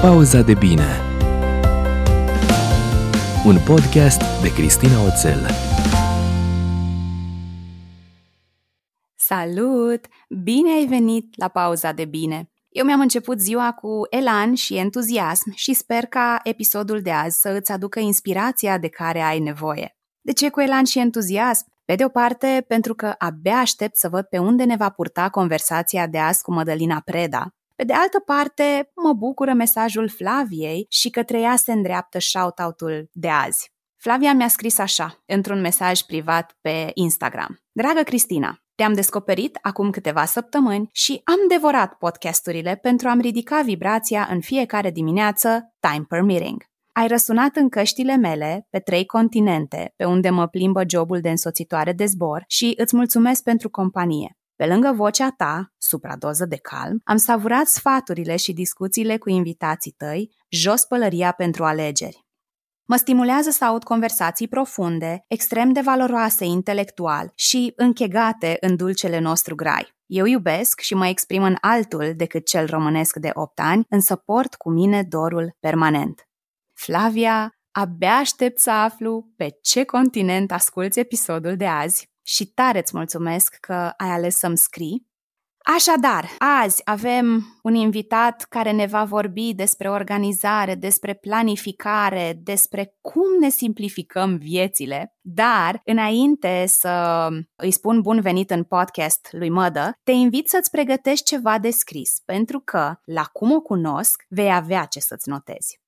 Pauza de bine Un podcast de Cristina Oțel Salut! Bine ai venit la Pauza de bine! Eu mi-am început ziua cu elan și entuziasm și sper ca episodul de azi să îți aducă inspirația de care ai nevoie. De ce cu elan și entuziasm? Pe de o parte, pentru că abia aștept să văd pe unde ne va purta conversația de azi cu Mădălina Preda. Pe de altă parte, mă bucură mesajul Flaviei și către ea se îndreaptă shout-out-ul de azi. Flavia mi-a scris așa, într-un mesaj privat pe Instagram. Dragă Cristina, te-am descoperit acum câteva săptămâni și am devorat podcasturile pentru a-mi ridica vibrația în fiecare dimineață, time permitting. Ai răsunat în căștile mele pe trei continente, pe unde mă plimbă jobul de însoțitoare de zbor și îți mulțumesc pentru companie. Pe lângă vocea ta, supradoză de calm, am savurat sfaturile și discuțiile cu invitații tăi, jos pălăria pentru alegeri. Mă stimulează să aud conversații profunde, extrem de valoroase intelectual și închegate în dulcele nostru grai. Eu iubesc și mă exprim în altul decât cel românesc de 8 ani, însă port cu mine dorul permanent. Flavia, abia aștept să aflu pe ce continent asculți episodul de azi și tare îți mulțumesc că ai ales să-mi scrii. Așadar, azi avem un invitat care ne va vorbi despre organizare, despre planificare, despre cum ne simplificăm viețile, dar înainte să îi spun bun venit în podcast lui Mădă, te invit să-ți pregătești ceva de scris, pentru că, la cum o cunosc, vei avea ce să-ți notezi.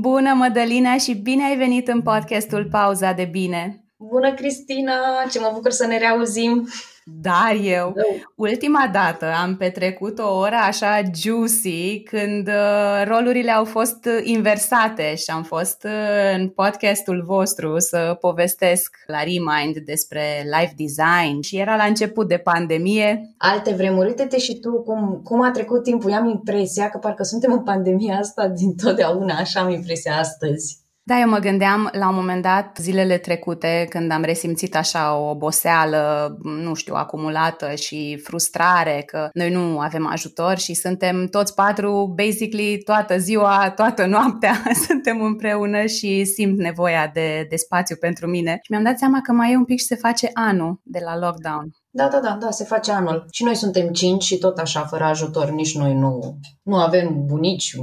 Bună, Mădălina, și bine ai venit în podcastul Pauza de Bine! Bună, Cristina! Ce mă bucur să ne reauzim! Dar eu, da. ultima dată am petrecut o oră așa juicy când uh, rolurile au fost inversate și am fost uh, în podcastul vostru să povestesc la Remind despre life design și era la început de pandemie. Alte vremuri, uite-te și tu cum, cum a trecut timpul. Eu am impresia că parcă suntem în pandemia asta din totdeauna, așa am impresia astăzi. Da, eu mă gândeam la un moment dat, zilele trecute, când am resimțit așa o oboseală, nu știu, acumulată și frustrare că noi nu avem ajutor și suntem toți patru, basically, toată ziua, toată noaptea, suntem împreună și simt nevoia de, de spațiu pentru mine. Și mi-am dat seama că mai e un pic și se face anul de la lockdown. Da, da, da, da, se face anul. Și noi suntem cinci și tot așa, fără ajutor, nici noi nu, nu avem bunici,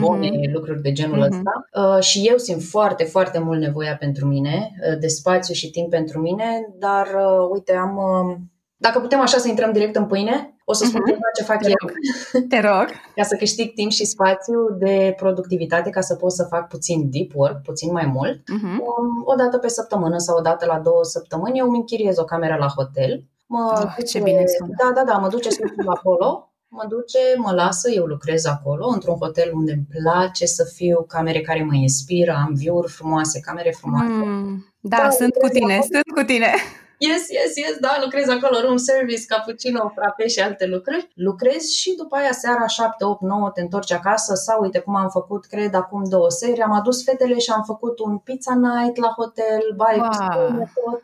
bune, mm-hmm. lucruri de genul mm-hmm. ăsta. Uh, și eu simt foarte, foarte mult nevoia pentru mine, uh, de spațiu și timp pentru mine, dar, uh, uite, am... Uh, dacă putem așa să intrăm direct în pâine, o să spun mm-hmm. ce fac Te eu. Rog. Te rog. Ca să câștig timp și spațiu de productivitate, ca să pot să fac puțin deep work, puțin mai mult. Mm-hmm. O dată pe săptămână sau o dată la două săptămâni, eu îmi închiriez o cameră la hotel Mă oh, duce, ce bine sună. Da, da, da, mă duce să acolo, mă duce, mă lasă, eu lucrez acolo, într-un hotel unde îmi place să fiu, camere care mă inspiră, am view-uri frumoase, camere frumoase. Mm, da, da, sunt cu tine, acolo. sunt cu tine. Yes, yes, yes, da, lucrez acolo, room service, cappuccino, frappe și alte lucruri. Lucrez și după aia seara 7, 8, 9 te întorci acasă sau uite cum am făcut, cred, acum două seri, am adus fetele și am făcut un pizza night la hotel, bai, wow. tot.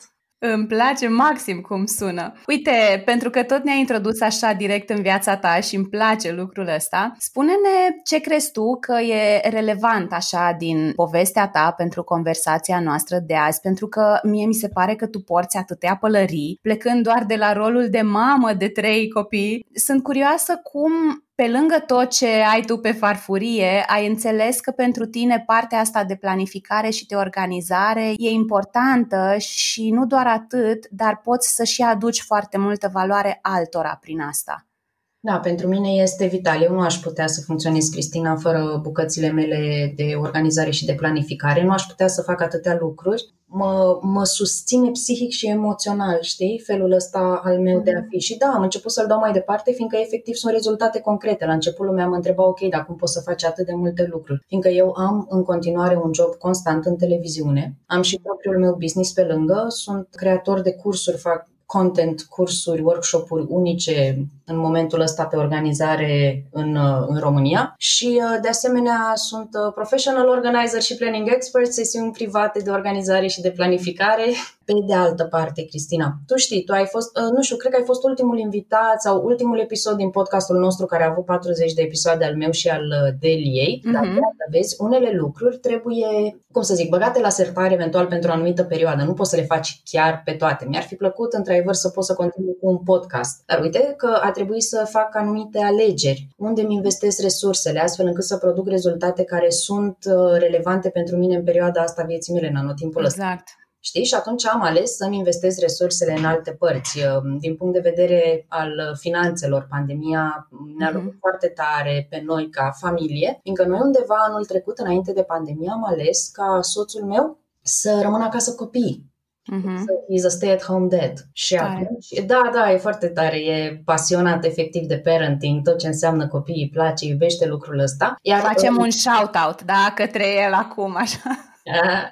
Îmi place maxim cum sună. Uite, pentru că tot ne-ai introdus așa direct în viața ta și îmi place lucrul ăsta, spune-ne ce crezi tu că e relevant așa din povestea ta pentru conversația noastră de azi, pentru că mie mi se pare că tu porți atâtea pălării, plecând doar de la rolul de mamă de trei copii. Sunt curioasă cum pe lângă tot ce ai tu pe farfurie, ai înțeles că pentru tine partea asta de planificare și de organizare e importantă și nu doar atât, dar poți să și aduci foarte multă valoare altora prin asta. Da, pentru mine este vital. Eu nu aș putea să funcționez, Cristina, fără bucățile mele de organizare și de planificare. Nu aș putea să fac atâtea lucruri. Mă, mă susține psihic și emoțional, știi, felul ăsta al meu de a fi. Și da, am început să-l dau mai departe, fiindcă efectiv sunt rezultate concrete. La început lumea mă întreba, ok, dar cum poți să faci atât de multe lucruri? Fiindcă eu am în continuare un job constant în televiziune, am și propriul meu business pe lângă, sunt creator de cursuri, fac content, cursuri, workshop-uri unice în momentul ăsta pe organizare în, uh, în România și uh, de asemenea sunt uh, professional organizer și planning expert, sesiuni private de organizare și de planificare. Pe de altă parte, Cristina, tu știi, tu ai fost, uh, nu știu, cred că ai fost ultimul invitat sau ultimul episod din podcastul nostru care a avut 40 de episoade al meu și al uh, Deliei, mm-hmm. dar vezi, unele lucruri trebuie, cum să zic, băgate la sertar eventual pentru o anumită perioadă. Nu poți să le faci chiar pe toate. Mi-ar fi plăcut, într-adevăr, să pot să continui cu un podcast. Dar uite că a trebuit să fac anumite alegeri. Unde mi investesc resursele, astfel încât să produc rezultate care sunt uh, relevante pentru mine în perioada asta vieții mele, în anotimpul exact. ăsta. Știi? Și atunci am ales să-mi investez resursele în alte părți. Din punct de vedere al finanțelor, pandemia ne-a uh-huh. foarte tare pe noi ca familie, fiindcă noi undeva anul trecut, înainte de pandemie, am ales ca soțul meu să rămână acasă copii. Uh-huh. He's a stay-at-home dad. Și tare. atunci, da, da, e foarte tare, e pasionat efectiv de parenting, tot ce înseamnă copii, îi place, iubește lucrul ăsta. Iar Facem un shout-out, da, către el acum, așa.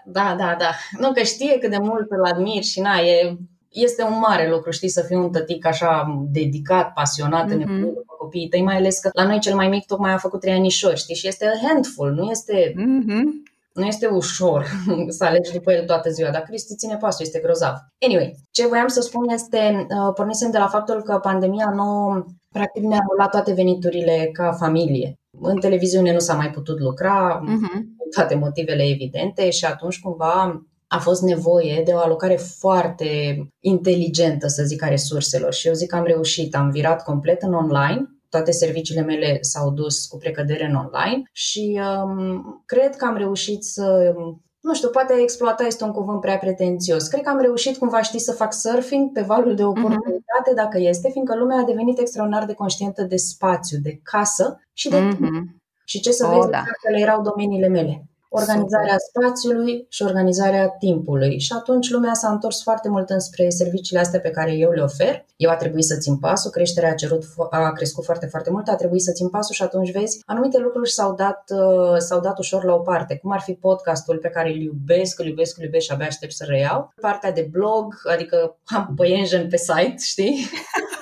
Da, da, da. Nu, că știe cât de mult îl admir și na, e, este un mare lucru, știi, să fii un tătic așa dedicat, pasionat, mm-hmm. în după copiii tăi, mai ales că la noi cel mai mic tocmai a făcut trei anișori, știi, și este a handful, nu este... Mm-hmm. Nu este ușor să alegi după el toată ziua, dar Cristi ține pasul, este grozav. Anyway, ce voiam să spun este, uh, pornisem de la faptul că pandemia nouă practic ne-a luat toate veniturile ca familie. În televiziune nu s-a mai putut lucra, uh-huh toate motivele evidente și atunci cumva a fost nevoie de o alocare foarte inteligentă, să zic, a resurselor. Și eu zic că am reușit, am virat complet în online, toate serviciile mele s-au dus cu precădere în online și um, cred că am reușit să nu știu, poate exploata este un cuvânt prea pretențios. Cred că am reușit cumva, știi, să fac surfing pe valul de oportunitate, uh-huh. dacă este, fiindcă lumea a devenit extraordinar de conștientă de spațiu, de casă și de uh-huh. timp. Și ce să oh, vezi, da. le erau domeniile mele. Organizarea Super. spațiului și organizarea timpului. Și atunci lumea s-a întors foarte mult înspre serviciile astea pe care eu le ofer. Eu a trebuit să țin pasul, creșterea a, cerut, a crescut foarte, foarte mult, a trebuit să țin pasul și atunci vezi, anumite lucruri s-au dat, uh, s-au dat ușor la o parte, cum ar fi podcastul pe care îl iubesc, îl iubesc, îl iubesc și abia aștept să reiau. Partea de blog, adică am păienjen pe site, știi?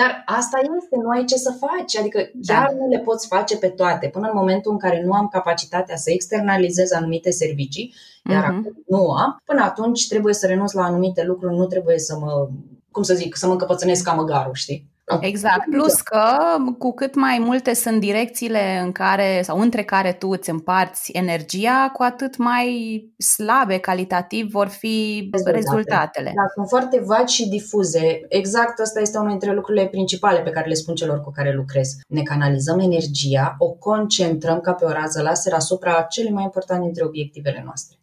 Dar asta este, nu ai ce să faci, adică da. chiar da. nu le poți face pe toate până în momentul în care nu am capacitatea să externalizez anumite servicii, iar uh-huh. acum nu am, până atunci trebuie să renunț la anumite lucruri, nu trebuie să mă, cum să zic, să mă încăpățânesc ca măgarul, știi? Exact. Plus că cu cât mai multe sunt direcțiile în care sau între care tu îți împarți energia, cu atât mai slabe calitativ vor fi rezultatele. rezultatele. Da, sunt foarte vagi și difuze. Exact asta este unul dintre lucrurile principale pe care le spun celor cu care lucrez. Ne canalizăm energia, o concentrăm ca pe o rază laser asupra celui mai important dintre obiectivele noastre.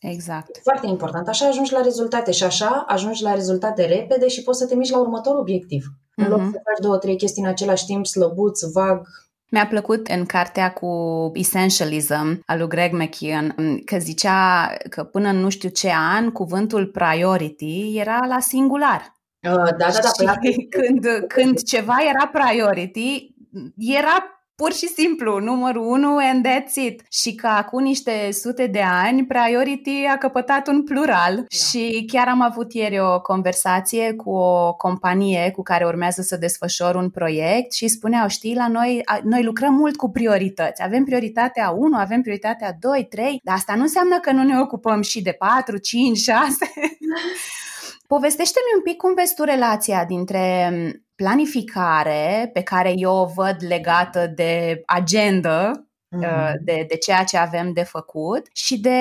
Exact. Foarte important. Așa ajungi la rezultate și așa ajungi la rezultate repede și poți să te miști la următorul obiectiv. Mm-hmm. În loc mhm. să faci două, trei chestii în același timp, slăbuț, vag, mi-a plăcut în cartea cu Essentialism al lui Greg McKeon că zicea că până în nu știu ce an cuvântul priority era la singular. Uh, da, da, da. Și când, când ceva era priority, era pur și simplu, numărul 1 and that's it. Și că acum niște sute de ani, Priority a căpătat un plural da. și chiar am avut ieri o conversație cu o companie cu care urmează să desfășor un proiect și spuneau, știi, la noi, noi lucrăm mult cu priorități. Avem prioritatea 1, avem prioritatea 2, 3, dar asta nu înseamnă că nu ne ocupăm și de 4, 5, 6. Povestește-mi un pic cum vezi tu relația dintre planificare pe care eu o văd legată de agenda mm-hmm. de, de ceea ce avem de făcut și de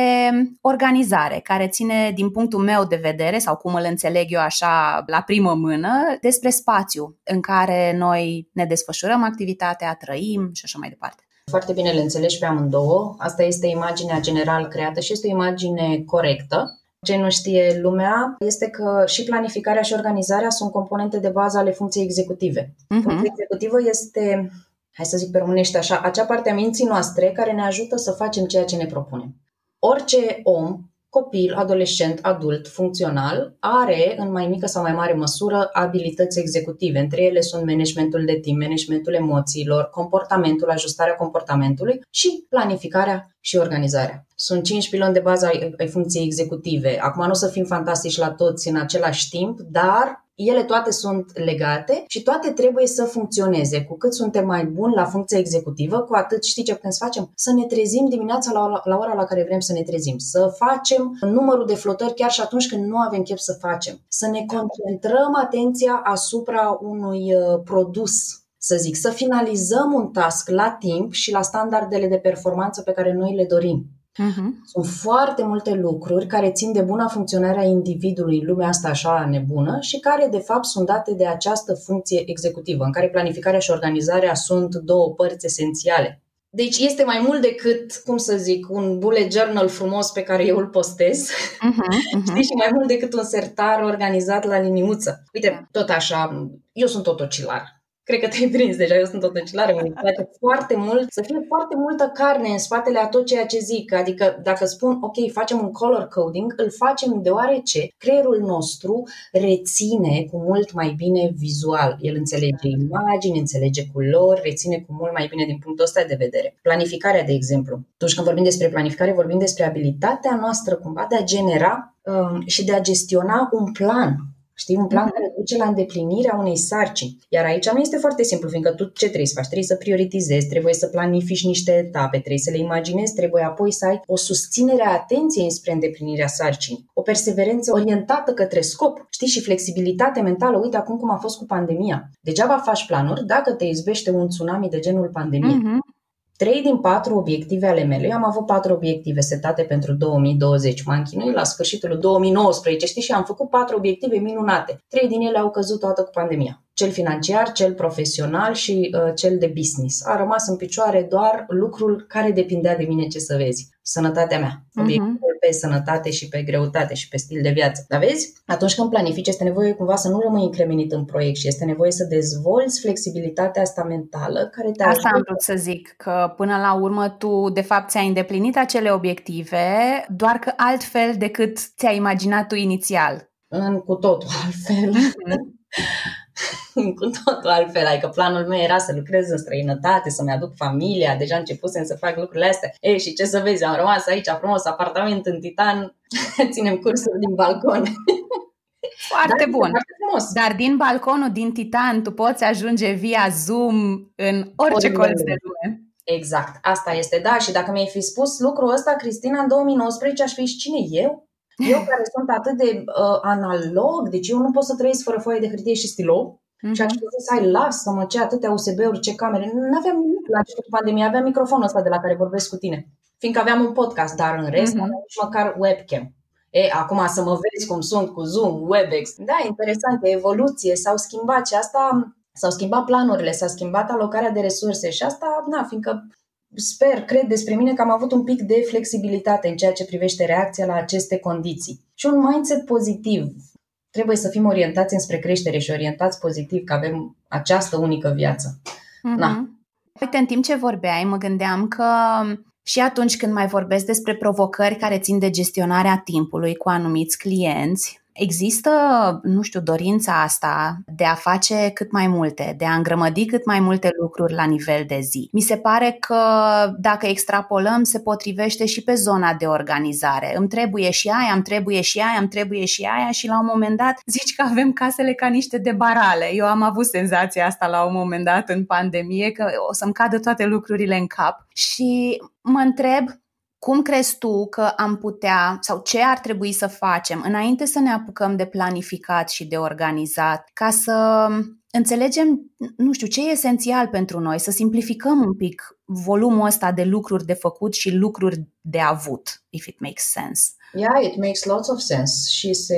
organizare, care ține, din punctul meu de vedere, sau cum îl înțeleg eu așa la primă mână, despre spațiu în care noi ne desfășurăm activitatea, trăim și așa mai departe. Foarte bine le înțelegi pe amândouă. Asta este imaginea general creată și este o imagine corectă. Ce nu știe lumea este că și planificarea și organizarea sunt componente de bază ale funcției executive. Uh-huh. Funcția executivă este, hai să zic pe românește așa, acea parte a minții noastre care ne ajută să facem ceea ce ne propunem. Orice om copil, adolescent, adult, funcțional, are în mai mică sau mai mare măsură abilități executive. Între ele sunt managementul de timp, managementul emoțiilor, comportamentul, ajustarea comportamentului și planificarea și organizarea. Sunt cinci piloni de bază ai, ai funcției executive. Acum nu o să fim fantastici la toți în același timp, dar ele toate sunt legate și toate trebuie să funcționeze. Cu cât suntem mai buni la funcția executivă, cu atât știi ce putem să facem? Să ne trezim dimineața la, la ora la care vrem să ne trezim, să facem numărul de flotări chiar și atunci când nu avem chef să facem, să ne concentrăm atenția asupra unui uh, produs să zic, să finalizăm un task la timp și la standardele de performanță pe care noi le dorim. Uh-huh. Sunt foarte multe lucruri care țin de buna funcționare a individului în lumea asta așa nebună și care de fapt sunt date de această funcție executivă, în care planificarea și organizarea sunt două părți esențiale. Deci este mai mult decât, cum să zic, un bullet journal frumos pe care eu îl postez, uh-huh, uh-huh. Știi, și mai mult decât un sertar organizat la liniuță. Uite, tot așa, eu sunt tot ocilar cred că te-ai prins deja, eu sunt o tăcilară, îmi place foarte mult să fie foarte multă carne în spatele a tot ceea ce zic. Adică dacă spun, ok, facem un color coding, îl facem deoarece creierul nostru reține cu mult mai bine vizual. El înțelege imagini, înțelege culori, reține cu mult mai bine din punctul ăsta de vedere. Planificarea, de exemplu. Atunci când vorbim despre planificare, vorbim despre abilitatea noastră cumva de a genera um, și de a gestiona un plan Știi, un plan mhm. care duce la îndeplinirea unei sarcini. Iar aici nu este foarte simplu, fiindcă tu ce trebuie să faci? Trebuie să prioritizezi, trebuie să planifici niște etape, trebuie să le imaginezi, trebuie apoi să ai o susținere a atenției spre îndeplinirea sarcinii, o perseverență orientată către scop, știi, și flexibilitate mentală. Uite acum cum a fost cu pandemia. Degeaba faci planuri dacă te izbește un tsunami de genul pandemiei. Uh-huh. Trei din patru obiective ale mele, eu am avut patru obiective setate pentru 2020, m-am chinuit la sfârșitul 2019, știi, și am făcut patru obiective minunate. Trei din ele au căzut toată cu pandemia. Cel financiar, cel profesional și uh, cel de business. A rămas în picioare doar lucrul care depindea de mine, ce să vezi, sănătatea mea. Mhm. Obiectivul uh-huh pe sănătate și pe greutate și pe stil de viață. Dar vezi, atunci când planifici, este nevoie cumva să nu rămâi încremenit în proiect și este nevoie să dezvolți flexibilitatea asta mentală care te Asta am vrut să zic, că până la urmă tu de fapt ți-ai îndeplinit acele obiective, doar că altfel decât ți-ai imaginat tu inițial. În cu totul altfel. Mhm. cu totul altfel. Adică planul meu era să lucrez în străinătate, să-mi aduc familia, deja începusem să fac lucrurile astea. Ei, și ce să vezi, am rămas aici frumos, apartament în Titan, ținem cursuri din balcon. Foarte Dar bun. Foarte frumos. Dar din balconul din Titan tu poți ajunge via Zoom în orice Oriunde. colț de lume. Exact, asta este, da, și dacă mi-ai fi spus lucrul ăsta, Cristina, în 2019, aș fi și cine eu? Eu care sunt atât de uh, analog, deci eu nu pot să trăiesc fără foaie de hârtie și stilou, Mm-hmm. Și aș fi zis, hai, lasă-mă, ce atâtea USB-uri, ce camere. Nu aveam nimic la începutul pandemiei, aveam microfonul ăsta de la care vorbesc cu tine. Fiindcă aveam un podcast, dar în rest mm-hmm. nu aveam nici măcar webcam. E, acum să mă vezi cum sunt cu Zoom, WebEx. Da, interesant, e evoluție, s-au schimbat și asta, s-au schimbat planurile, s-a schimbat alocarea de resurse și asta, na, fiindcă sper, cred despre mine că am avut un pic de flexibilitate în ceea ce privește reacția la aceste condiții. Și un mindset pozitiv trebuie să fim orientați înspre creștere și orientați pozitiv că avem această unică viață. Mm-hmm. Na. Uite, în timp ce vorbeai, mă gândeam că și atunci când mai vorbesc despre provocări care țin de gestionarea timpului cu anumiți clienți, Există, nu știu, dorința asta de a face cât mai multe, de a îngrămădi cât mai multe lucruri la nivel de zi. Mi se pare că dacă extrapolăm, se potrivește și pe zona de organizare. Îmi trebuie și aia, îmi trebuie și aia, îmi trebuie și aia și la un moment dat zici că avem casele ca niște de barale. Eu am avut senzația asta la un moment dat în pandemie, că o să-mi cadă toate lucrurile în cap și mă întreb cum crezi tu că am putea sau ce ar trebui să facem înainte să ne apucăm de planificat și de organizat ca să înțelegem, nu știu, ce e esențial pentru noi, să simplificăm un pic volumul ăsta de lucruri de făcut și lucruri de avut, if it makes sense. Yeah, it makes lots of sense și se,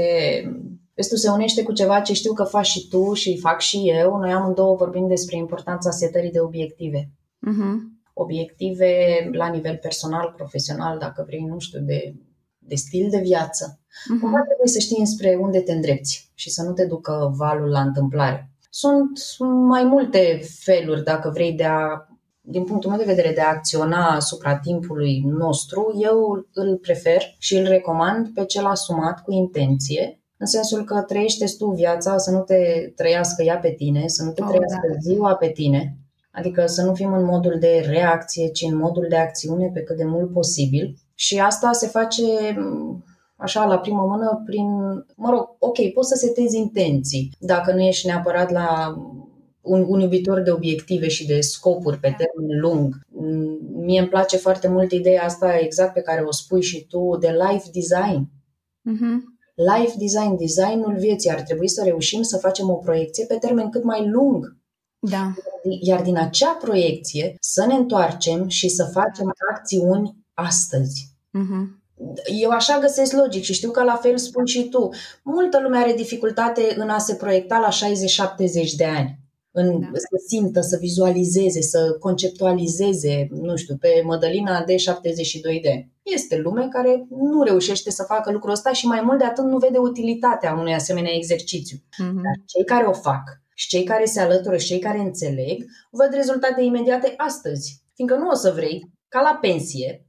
Restul se unește cu ceva ce știu că faci și tu și fac și eu. Noi amândouă vorbim despre importanța setării de obiective. Uh-huh obiective la nivel personal, profesional, dacă vrei, nu știu, de, de stil de viață. Uh-huh. Cumva trebuie să știi spre unde te îndrepți și să nu te ducă valul la întâmplare. Sunt mai multe feluri, dacă vrei, de a, din punctul meu de vedere, de a acționa asupra timpului nostru. Eu îl prefer și îl recomand pe cel asumat cu intenție, în sensul că trăiește tu viața, să nu te trăiască ea pe tine, să nu te oh, trăiască da. ziua pe tine, Adică să nu fim în modul de reacție, ci în modul de acțiune pe cât de mult posibil. Și asta se face așa la primă mână prin, mă rog, ok, poți să setezi intenții dacă nu ești neapărat la un, un iubitor de obiective și de scopuri pe termen lung. Mie îmi place foarte mult ideea asta exact pe care o spui și tu de life design. Uh-huh. Life design, designul vieții, ar trebui să reușim să facem o proiecție pe termen cât mai lung. Da. Iar din acea proiecție să ne întoarcem și să facem acțiuni astăzi. Uh-huh. Eu așa găsesc logic și știu că la fel spun și tu. Multă lume are dificultate în a se proiecta la 60-70 de ani în, da. să simtă, să vizualizeze, să conceptualizeze, nu știu, pe Mădălina de 72 de ani. Este lume care nu reușește să facă lucrul ăsta și mai mult de atât nu vede utilitatea unui asemenea exercițiu. Mm-hmm. Dar cei care o fac și cei care se alătură și cei care înțeleg, văd rezultate imediate astăzi. Fiindcă nu o să vrei, ca la pensie,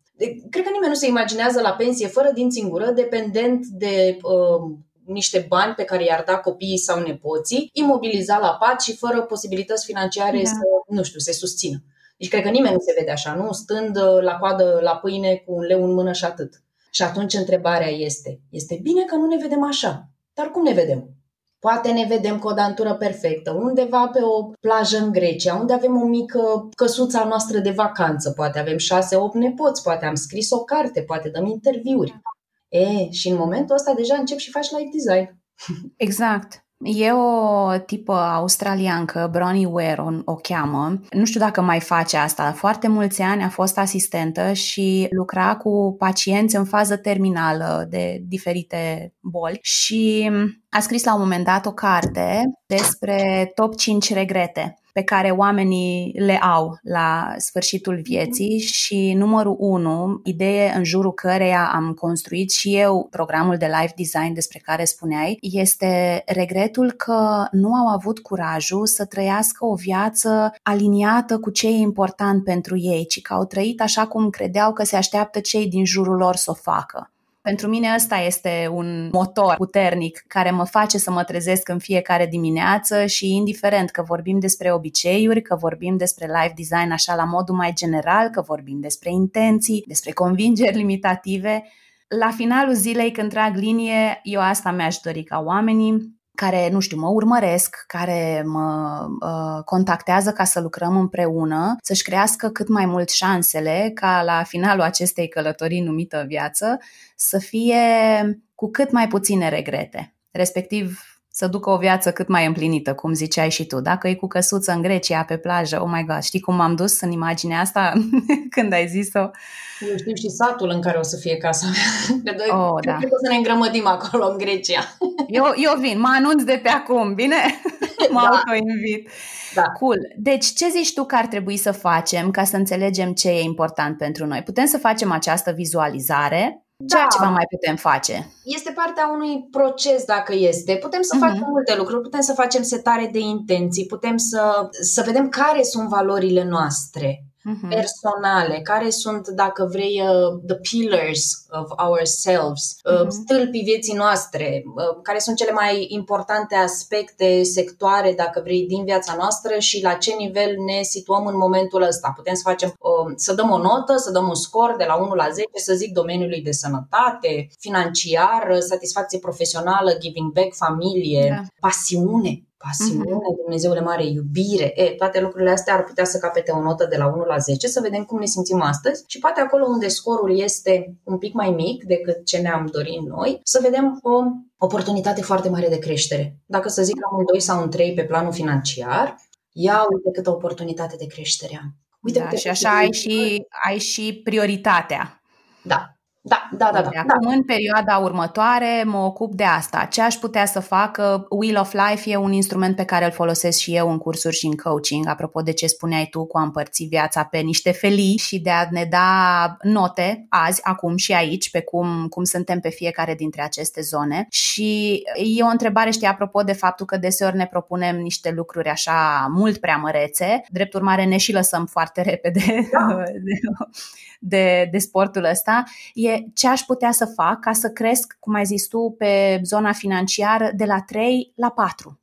cred că nimeni nu se imaginează la pensie fără dinți în gură, dependent de uh, niște bani pe care i-ar da copiii sau nepoții, imobilizat la pat și fără posibilități financiare da. să, nu știu, se susțină. Deci cred că nimeni nu se vede așa, nu? Stând uh, la coadă la pâine cu un leu în mână și atât. Și atunci întrebarea este, este bine că nu ne vedem așa, dar cum ne vedem? Poate ne vedem cu o dantură perfectă, undeva pe o plajă în Grecia, unde avem o mică căsuța noastră de vacanță, poate avem șase, opt nepoți, poate am scris o carte, poate dăm interviuri. E, și în momentul ăsta deja încep și faci live design. Exact. E o tipă australiancă, Bronnie Ware o, o cheamă. Nu știu dacă mai face asta. Foarte mulți ani a fost asistentă și lucra cu pacienți în fază terminală de diferite boli și a scris la un moment dat o carte despre top 5 regrete pe care oamenii le au la sfârșitul vieții și numărul unu, idee în jurul căreia am construit și eu programul de life design despre care spuneai, este regretul că nu au avut curajul să trăiască o viață aliniată cu ce e important pentru ei, ci că au trăit așa cum credeau că se așteaptă cei din jurul lor să o facă. Pentru mine ăsta este un motor puternic care mă face să mă trezesc în fiecare dimineață și indiferent că vorbim despre obiceiuri, că vorbim despre life design așa la modul mai general, că vorbim despre intenții, despre convingeri limitative, la finalul zilei când trag linie, eu asta mi-aș dori ca oamenii care, nu știu, mă urmăresc, care mă uh, contactează ca să lucrăm împreună, să-și crească cât mai mult șansele ca la finalul acestei călătorii numită viață să fie cu cât mai puține regrete. Respectiv, să ducă o viață cât mai împlinită, cum ziceai și tu. Dacă e cu căsuță în Grecia, pe plajă, oh my god, știi cum m-am dus în imaginea asta când ai zis-o? Eu știu și satul în care o să fie casa mea. De doi, oh, da. Cred că o să ne îngrămădim acolo în Grecia. Eu, eu vin, mă anunț de pe acum, bine? mă da. auto-invit. Da. Cool. Deci ce zici tu că ar trebui să facem ca să înțelegem ce e important pentru noi? Putem să facem această vizualizare, ce da. ceva mai putem face? Este partea unui proces dacă este. Putem să uh-huh. facem multe lucruri, putem să facem setare de intenții, putem să, să vedem care sunt valorile noastre uh-huh. personale, care sunt, dacă vrei, uh, the pillars of ourselves, uh, uh-huh. stâlpii vieții noastre, uh, care sunt cele mai importante aspecte, sectoare, dacă vrei, din viața noastră și la ce nivel ne situăm în momentul ăsta. Putem să facem, uh, să dăm o notă, să dăm un scor de la 1 la 10, să zic domeniului de sănătate, financiar, satisfacție profesională, giving back, familie, da. pasiune pasiune, uh-huh. Dumnezeule mare, iubire, e, toate lucrurile astea ar putea să capete o notă de la 1 la 10, să vedem cum ne simțim astăzi și poate acolo unde scorul este un pic mai mic decât ce ne-am dorit noi, să vedem o oportunitate foarte mare de creștere. Dacă să zic am un 2 sau un 3 pe planul financiar, ia uite câtă oportunitate de creștere am. Uite da, și așa ai și, ai și prioritatea. Da, da, da, da. da, de acum, da. în perioada următoare, mă ocup de asta. Ce aș putea să fac? Wheel of Life e un instrument pe care îl folosesc și eu în cursuri și în coaching, apropo de ce spuneai tu cu a împărți viața pe niște felii și de a ne da note azi, acum și aici, pe cum, cum suntem pe fiecare dintre aceste zone. Și e o întrebare, știi, apropo de faptul că deseori ne propunem niște lucruri așa mult prea mărețe, drept urmare ne și lăsăm foarte repede da. de, de, de sportul ăsta. E ce aș putea să fac ca să cresc, cum ai zis tu, pe zona financiară de la 3 la 4.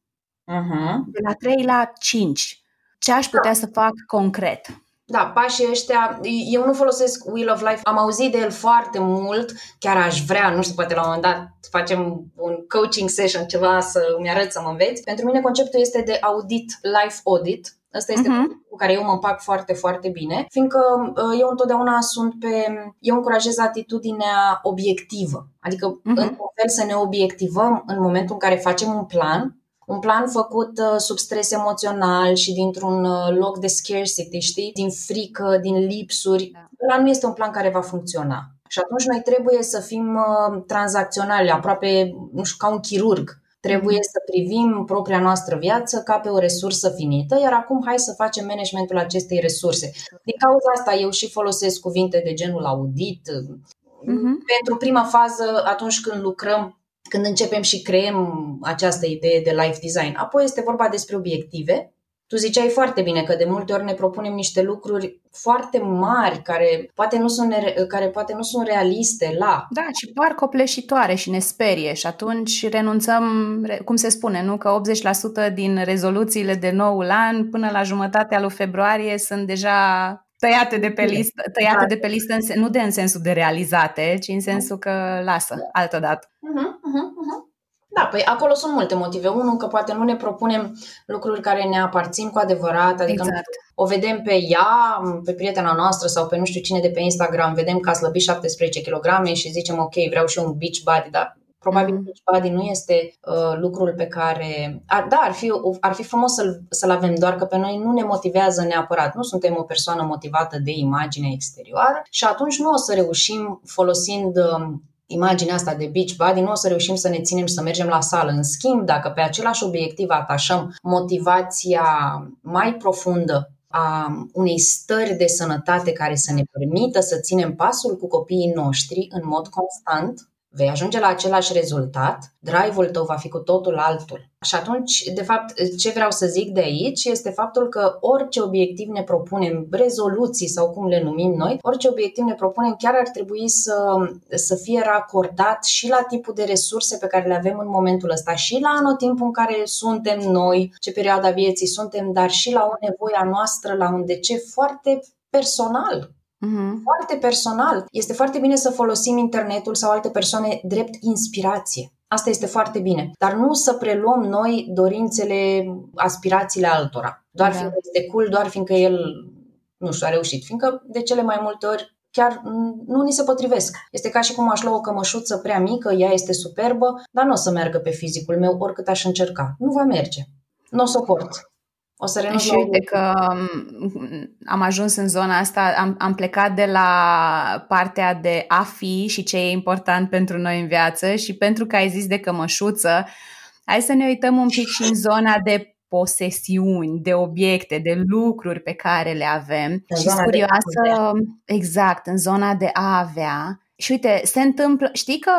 Uh-huh. De la 3 la 5. Ce aș putea da. să fac concret? Da, pașii ăștia, eu nu folosesc Wheel of Life, am auzit de el foarte mult, chiar aș vrea, nu știu, poate la un moment dat facem un coaching session, ceva să mi arăt să mă înveți. Pentru mine conceptul este de audit, life audit, Asta este uh-huh. cu care eu mă împac foarte, foarte bine, fiindcă uh, eu întotdeauna sunt pe. Eu încurajez atitudinea obiectivă. Adică, uh-huh. în fel, să ne obiectivăm în momentul în care facem un plan un plan făcut uh, sub stres emoțional și dintr-un uh, loc de scarcity, știi? Din frică, din lipsuri. Da. Ăla nu este un plan care va funcționa. Și atunci noi trebuie să fim uh, tranzacționali, aproape, nu știu, ca un chirurg. Trebuie mm-hmm. să privim propria noastră viață ca pe o resursă finită, iar acum hai să facem managementul acestei resurse. Din cauza asta eu și folosesc cuvinte de genul audit. Mm-hmm. Pentru prima fază, atunci când lucrăm când începem și creăm această idee de life design. Apoi este vorba despre obiective. Tu ziceai foarte bine că de multe ori ne propunem niște lucruri foarte mari care poate nu sunt, care poate nu sunt realiste la. Da, și par copleșitoare și ne sperie și atunci renunțăm, cum se spune, nu? Că 80% din rezoluțiile de noul an până la jumătatea lui februarie sunt deja tăiate de pe listă, tăiate de pe listă în, nu de în sensul de realizate, ci în sensul că lasă altă dată. Uh-huh, uh-huh, uh-huh. Da, păi acolo sunt multe motive. Unul, că poate nu ne propunem lucruri care ne aparțin cu adevărat, adică exact. o vedem pe ea, pe prietena noastră sau pe nu știu cine de pe Instagram, vedem că a slăbit 17 kg și zicem ok, vreau și un beach body, dar Probabil mm. body nu este uh, lucrul pe care. Ar, da, ar fi, ar fi frumos să-l, să-l avem, doar că pe noi nu ne motivează neapărat. Nu suntem o persoană motivată de imaginea exterioară și atunci nu o să reușim folosind. Uh, imaginea asta de beach body, nu o să reușim să ne ținem să mergem la sală. În schimb, dacă pe același obiectiv atașăm motivația mai profundă a unei stări de sănătate care să ne permită să ținem pasul cu copiii noștri în mod constant, vei ajunge la același rezultat, drive-ul tău va fi cu totul altul. Și atunci, de fapt, ce vreau să zic de aici este faptul că orice obiectiv ne propunem, rezoluții sau cum le numim noi, orice obiectiv ne propunem chiar ar trebui să, să fie racordat și la tipul de resurse pe care le avem în momentul ăsta și la anotimpul în care suntem noi, ce perioada vieții suntem, dar și la o nevoie a noastră, la un de ce foarte personal Uh-huh. Foarte personal. Este foarte bine să folosim internetul sau alte persoane drept inspirație. Asta este foarte bine. Dar nu să preluăm noi dorințele, aspirațiile altora. Doar da. fiindcă este cool, doar fiindcă el, nu știu, a reușit. Fiindcă de cele mai multe ori chiar nu ni se potrivesc. Este ca și cum aș lua o cămășuță prea mică, ea este superbă, dar nu o să meargă pe fizicul meu oricât aș încerca. Nu va merge. Nu o suport. O să renunț Și uite că um, am ajuns în zona asta, am, am plecat de la partea de a fi și ce e important pentru noi în viață și pentru că ai zis de cămășuță, hai să ne uităm un pic și în zona de posesiuni, de obiecte, de lucruri pe care le avem. În și sunt curioasă, exact, în zona de a avea. Și uite, se întâmplă, știi că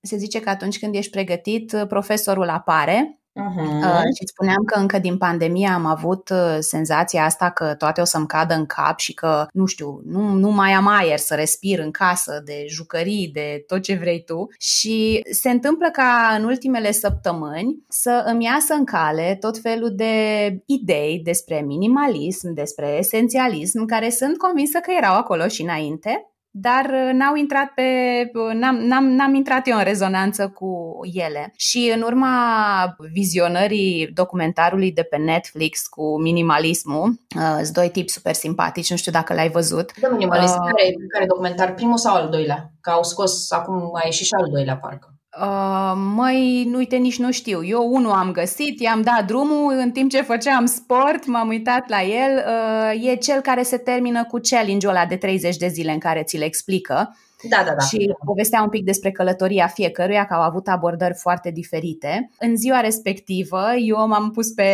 se zice că atunci când ești pregătit, profesorul apare Uh-huh. Uh, și spuneam că încă din pandemie am avut uh, senzația asta că toate o să-mi cadă în cap și că, nu știu, nu, nu mai am aer să respir în casă de jucării, de tot ce vrei tu. Și se întâmplă ca în ultimele săptămâni să îmi iasă în cale tot felul de idei despre minimalism, despre esențialism, care sunt convinsă că erau acolo și înainte, dar uh, n-au intrat pe, uh, n-am, n-am, n-am intrat eu în rezonanță cu ele. Și în urma vizionării documentarului de pe Netflix cu minimalismul, uh, sunt doi tipi super simpatici, nu știu dacă l-ai văzut. De minimalist, uh, care, care documentar? Primul sau al doilea? Că au scos, acum mai ieșit și al doilea, parcă. Uh, măi, uite, nici nu știu. Eu unul am găsit, i-am dat drumul, în timp ce făceam sport, m-am uitat la el. Uh, e cel care se termină cu challenge-ul ăla de 30 de zile în care ți le explică. Da, da, da. Și povestea un pic despre călătoria fiecăruia, că au avut abordări foarte diferite. În ziua respectivă, eu m-am pus pe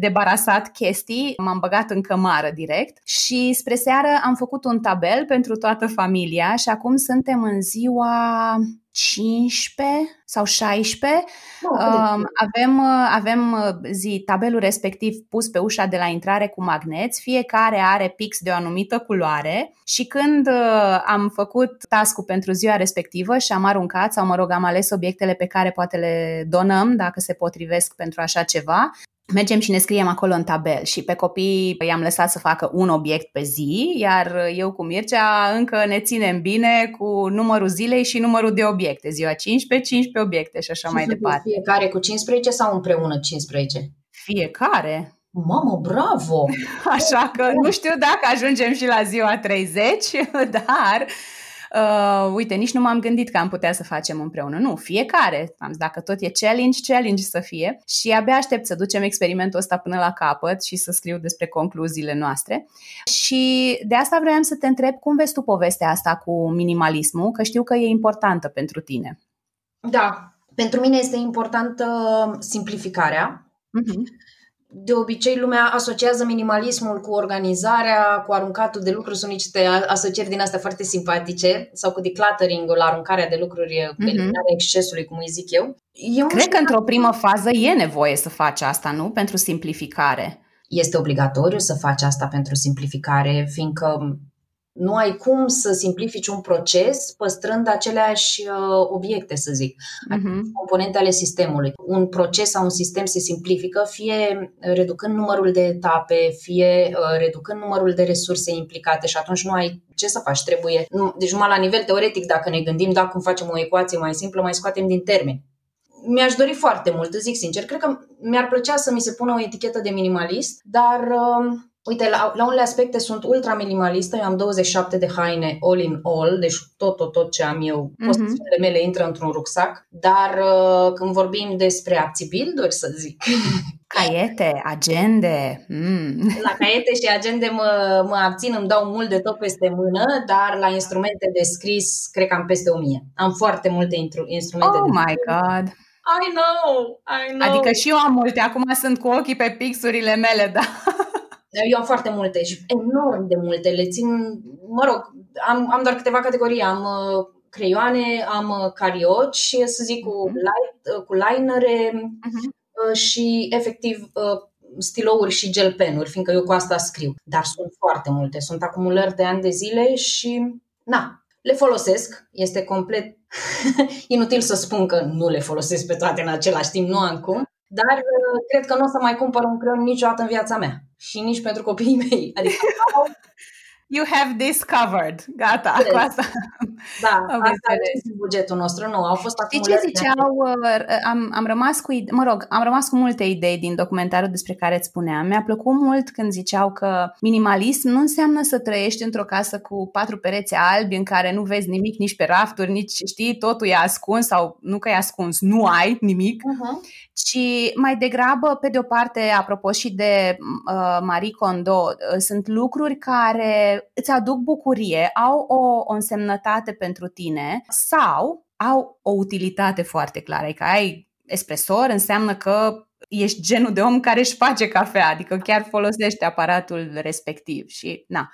debarasat chestii, m-am băgat în cămară direct și spre seară am făcut un tabel pentru toată familia și acum suntem în ziua 15 sau 16. Oh, avem, avem zi, tabelul respectiv pus pe ușa de la intrare cu magneți, fiecare are pix de o anumită culoare și când uh, am făcut task pentru ziua respectivă și am aruncat sau mă rog am ales obiectele pe care poate le donăm dacă se potrivesc pentru așa ceva, mergem și ne scriem acolo în tabel și pe copii i-am lăsat să facă un obiect pe zi, iar eu cu Mircea încă ne ținem bine cu numărul zilei și numărul de obiecte. Ziua 15, 15 obiecte și așa și mai departe. Fiecare cu 15 sau împreună 15? Fiecare. Mamă, bravo! Așa că nu știu dacă ajungem și la ziua 30, dar uh, uite, nici nu m-am gândit că am putea să facem împreună. Nu, fiecare. Am zis, dacă tot e challenge, challenge să fie. Și abia aștept să ducem experimentul ăsta până la capăt și să scriu despre concluziile noastre. Și de asta vreau să te întreb cum vezi tu povestea asta cu minimalismul, că știu că e importantă pentru tine. Da, pentru mine este importantă simplificarea. Uh-huh de obicei lumea asociază minimalismul cu organizarea, cu aruncatul de lucruri, sunt niște asocieri din astea foarte simpatice, sau cu decluttering-ul, aruncarea de lucruri, mm-hmm. eliminarea excesului, cum îi zic eu. eu Cred că într-o primă fază e nevoie să faci asta, nu? Pentru simplificare. Este obligatoriu să faci asta pentru simplificare, fiindcă nu ai cum să simplifici un proces păstrând aceleași uh, obiecte, să zic, uh-huh. componente ale sistemului. Un proces sau un sistem se simplifică fie reducând numărul de etape, fie uh, reducând numărul de resurse implicate și atunci nu ai ce să faci, trebuie. Nu, deci numai la nivel teoretic, dacă ne gândim, dacă cum facem o ecuație mai simplă, mai scoatem din termeni. Mi-aș dori foarte mult, zic sincer. Cred că mi-ar plăcea să mi se pună o etichetă de minimalist, dar uh, Uite, la, la unele aspecte sunt ultra minimalistă, eu am 27 de haine all in all, deci tot, tot, tot ce am eu, mm-hmm. postițiile mele intră într-un rucsac, dar uh, când vorbim despre abțibilduri, să zic... Caiete, agende... Mm. La caiete și agende mă, mă abțin, îmi dau mult de tot peste mână, dar la instrumente de scris cred că am peste 1000. Am foarte multe instrumente oh de my God! I know, I know. Adică și eu am multe, acum sunt cu ochii pe pixurile mele, da. Eu am foarte multe și enorm de multe. Le țin, mă rog, am, am doar câteva categorii. Am uh, creioane, am uh, carioci, să zic, cu, mhm. light, uh, cu linere uh-huh. și efectiv stilouri și gel penuri, fiindcă eu cu asta scriu. Dar sunt foarte multe. Sunt acumulări de ani de zile și, na, le folosesc. Este complet inutil să spun că nu le folosesc pe toate în același timp, nu am cum. Dar uh, cred că nu o să mai cumpăr un creion niciodată în viața mea. Și nici pentru copiii mei. Adică You have this covered. Gata, yes. cu asta. Da, am asta este bugetul nostru. Nu, au fost Știi ce ziceau? Uh, am, am rămas cu, mă rog, am rămas cu multe idei din documentarul despre care îți spuneam. Mi-a plăcut mult când ziceau că minimalism nu înseamnă să trăiești într-o casă cu patru pereți albi în care nu vezi nimic nici pe rafturi, nici, știi, totul e ascuns sau nu că e ascuns, nu ai nimic, uh-huh ci mai degrabă, pe de o parte, apropo și de uh, Marie Kondo, uh, sunt lucruri care îți aduc bucurie, au o, o însemnătate pentru tine sau au o utilitate foarte clară. Adică ai espresor, înseamnă că ești genul de om care își face cafea, adică chiar folosește aparatul respectiv și na.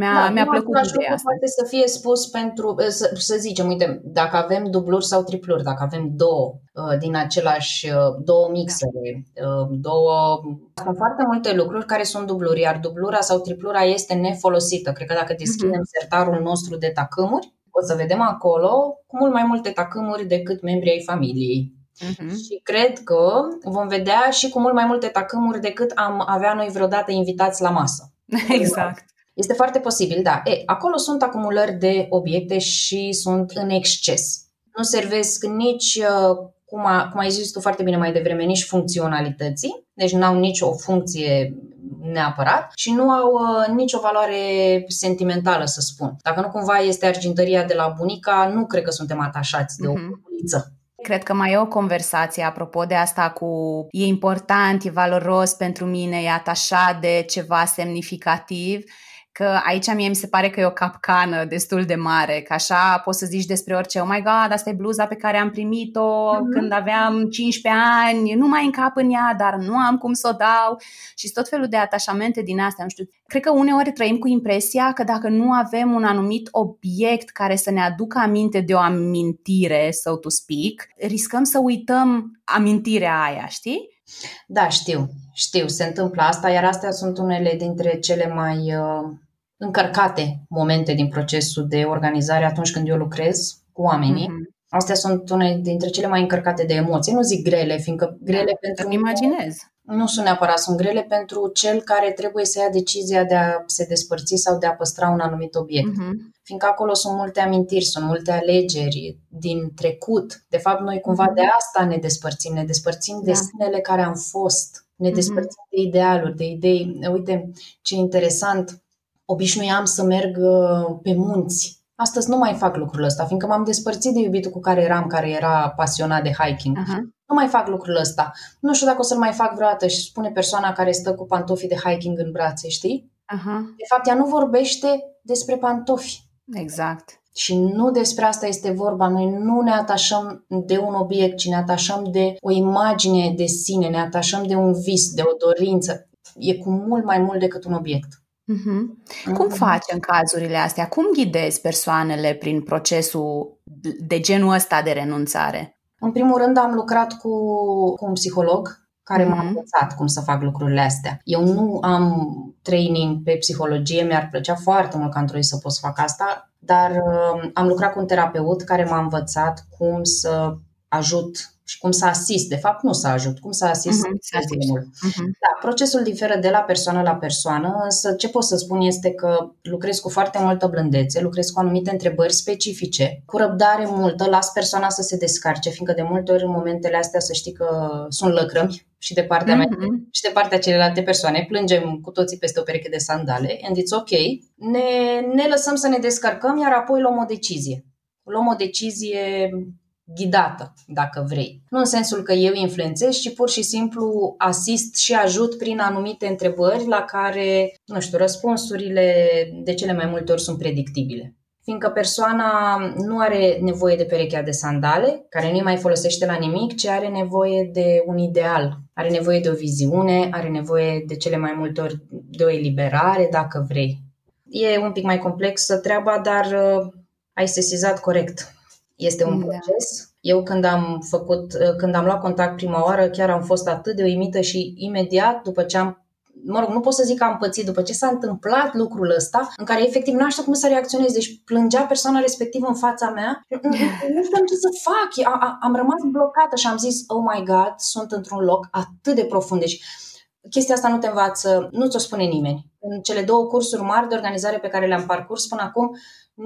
Mi-a, da, mi-a plăcut ideea asta. poate să fie spus pentru, să, să zicem, uite, dacă avem dubluri sau tripluri, dacă avem două uh, din același, uh, două mixere, uh, două... Sunt foarte multe lucruri care sunt dubluri, iar dublura sau triplura este nefolosită. Cred că dacă deschidem uh-huh. sertarul nostru de tacâmuri, o să vedem acolo cu mult mai multe tacâmuri decât membrii ai familiei. Uh-huh. Și cred că vom vedea și cu mult mai multe tacâmuri decât am avea noi vreodată invitați la masă. Exact. Este foarte posibil, da. E, acolo sunt acumulări de obiecte și sunt în exces. Nu servesc nici, uh, cum, a, cum ai zis tu foarte bine mai devreme, nici funcționalității, deci nu au nici o funcție neapărat și nu au uh, nicio valoare sentimentală, să spun. Dacă nu cumva este argintăria de la bunica, nu cred că suntem atașați de o culiță. Mhm. Cred că mai e o conversație apropo de asta cu e important, e valoros pentru mine, e atașat de ceva semnificativ că aici mie mi se pare că e o capcană destul de mare, că așa poți să zici despre orice, oh my god, asta e bluza pe care am primit-o uh-huh. când aveam 15 ani, nu mai încap în ea, dar nu am cum să o dau și tot felul de atașamente din astea, nu știu. Cred că uneori trăim cu impresia că dacă nu avem un anumit obiect care să ne aducă aminte de o amintire, so to speak, riscăm să uităm amintirea aia, știi? Da, știu, știu, se întâmplă asta, iar astea sunt unele dintre cele mai uh, încărcate momente din procesul de organizare atunci când eu lucrez cu oamenii. Mm-hmm. Astea sunt unele dintre cele mai încărcate de emoții. Nu zic grele, fiindcă grele da, pentru... Îmi imaginez. nu sunt neapărat, sunt grele pentru cel care trebuie să ia decizia de a se despărți sau de a păstra un anumit obiect. Uh-huh. Fiindcă acolo sunt multe amintiri, sunt multe alegeri din trecut. De fapt, noi cumva uh-huh. de asta ne despărțim, ne despărțim da. de sinele care am fost, ne mhm. despărțim uh-huh. de idealuri, de idei. Uite ce interesant, obișnuiam să merg uh, pe munți Astăzi nu mai fac lucrul ăsta, fiindcă m-am despărțit de iubitul cu care eram, care era pasionat de hiking. Uh-huh. Nu mai fac lucrul ăsta. Nu știu dacă o să-l mai fac vreodată și spune persoana care stă cu pantofii de hiking în brațe, știi? Uh-huh. De fapt, ea nu vorbește despre pantofi. Exact. Și nu despre asta este vorba. Noi nu ne atașăm de un obiect, ci ne atașăm de o imagine de sine, ne atașăm de un vis, de o dorință. E cu mult mai mult decât un obiect. Uh-huh. Cum faci în cazurile astea? Cum ghidezi persoanele prin procesul de genul ăsta de renunțare? În primul rând am lucrat cu, cu un psiholog care uh-huh. m-a învățat cum să fac lucrurile astea. Eu nu am training pe psihologie, mi-ar plăcea foarte mult ca într-o zi să pot să fac asta, dar uh, am lucrat cu un terapeut care m-a învățat cum să ajut și cum să asist, de fapt nu să ajut, cum să asist uh-huh, uh-huh. Da, procesul diferă de la persoană la persoană, însă ce pot să spun este că lucrez cu foarte multă blândețe, lucrez cu anumite întrebări specifice, cu răbdare multă, las persoana să se descarce, fiindcă de multe ori în momentele astea să știi că sunt lăcrămi și de partea uh-huh. mea și de partea celelalte persoane, plângem cu toții peste o pereche de sandale and it's ok, ne, ne lăsăm să ne descărcăm, iar apoi luăm o decizie. Luăm o decizie ghidată, dacă vrei. Nu în sensul că eu influențez, ci pur și simplu asist și ajut prin anumite întrebări la care, nu știu, răspunsurile de cele mai multe ori sunt predictibile. Fiindcă persoana nu are nevoie de perechea de sandale, care nu mai folosește la nimic, ci are nevoie de un ideal, are nevoie de o viziune, are nevoie de cele mai multe ori de o eliberare, dacă vrei. E un pic mai complexă treaba, dar uh, ai sesizat corect este un da. proces. Eu când am făcut, când am luat contact prima oară, chiar am fost atât de uimită și imediat după ce am mă rog, nu pot să zic că am pățit după ce s-a întâmplat lucrul ăsta, în care efectiv nu știu cum să reacționez, deci plângea persoana respectivă în fața mea, nu știu ce să fac, am rămas blocată și am zis, oh my god, sunt într-un loc atât de profund, deci chestia asta nu te învață, nu ți-o spune nimeni. În cele două cursuri mari de organizare pe care le-am parcurs până acum,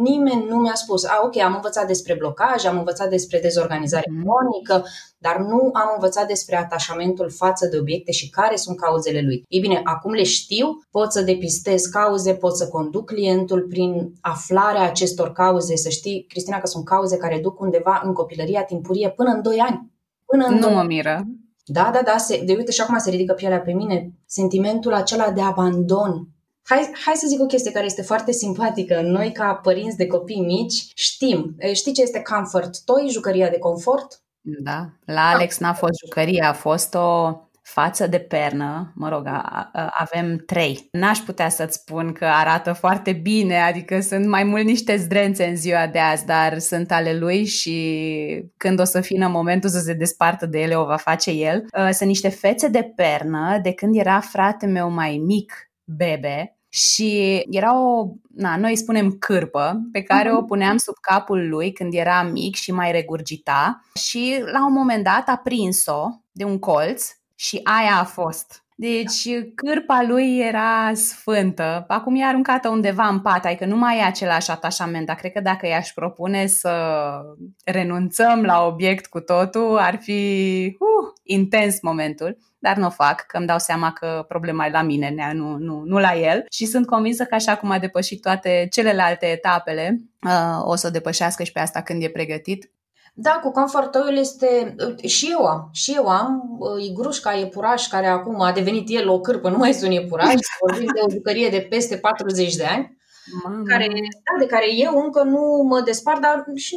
nimeni nu mi-a spus, a, ok, am învățat despre blocaj, am învățat despre dezorganizare mm. cronică, dar nu am învățat despre atașamentul față de obiecte și care sunt cauzele lui. Ei bine, acum le știu, pot să depistez cauze, pot să conduc clientul prin aflarea acestor cauze, să știi, Cristina, că sunt cauze care duc undeva în copilăria timpurie până în 2 ani. Până în nu mă miră. Da, da, da, se, de uite și acum se ridică pielea pe mine. Sentimentul acela de abandon, Hai, hai să zic o chestie care este foarte simpatică. Noi, ca părinți de copii mici, știm. Știi ce este comfort toy, jucăria de confort? Da. La Alex n-a fost jucăria, a fost o față de pernă, mă rog, a, a, avem trei. N-aș putea să-ți spun că arată foarte bine, adică sunt mai mult niște zdrențe în ziua de azi, dar sunt ale lui și când o să fină momentul să se despartă de ele, o va face el. Uh, sunt niște fețe de pernă de când era frate meu mai mic, bebe, și era o, na, noi spunem cârpă, pe care uh-huh. o puneam sub capul lui când era mic și mai regurgita și la un moment dat a prins-o de un colț și aia a fost. Deci cârpa lui era sfântă. Acum e aruncată undeva în pat, adică nu mai e același atașament, dar cred că dacă i-aș propune să renunțăm la obiect cu totul, ar fi uh, intens momentul dar nu o fac, că îmi dau seama că problema e la mine, nu, nu, nu la el. Și sunt convinsă că așa cum a depășit toate celelalte etapele, uh, o să o depășească și pe asta când e pregătit. Da, cu Comfort Oil este, și eu am, și eu am uh, igrușca iepuraș care acum a devenit el o cârpă, nu mai sunt iepuraș, vorbim de o jucărie de peste 40 de ani, care, da, de care eu încă nu mă despart, dar și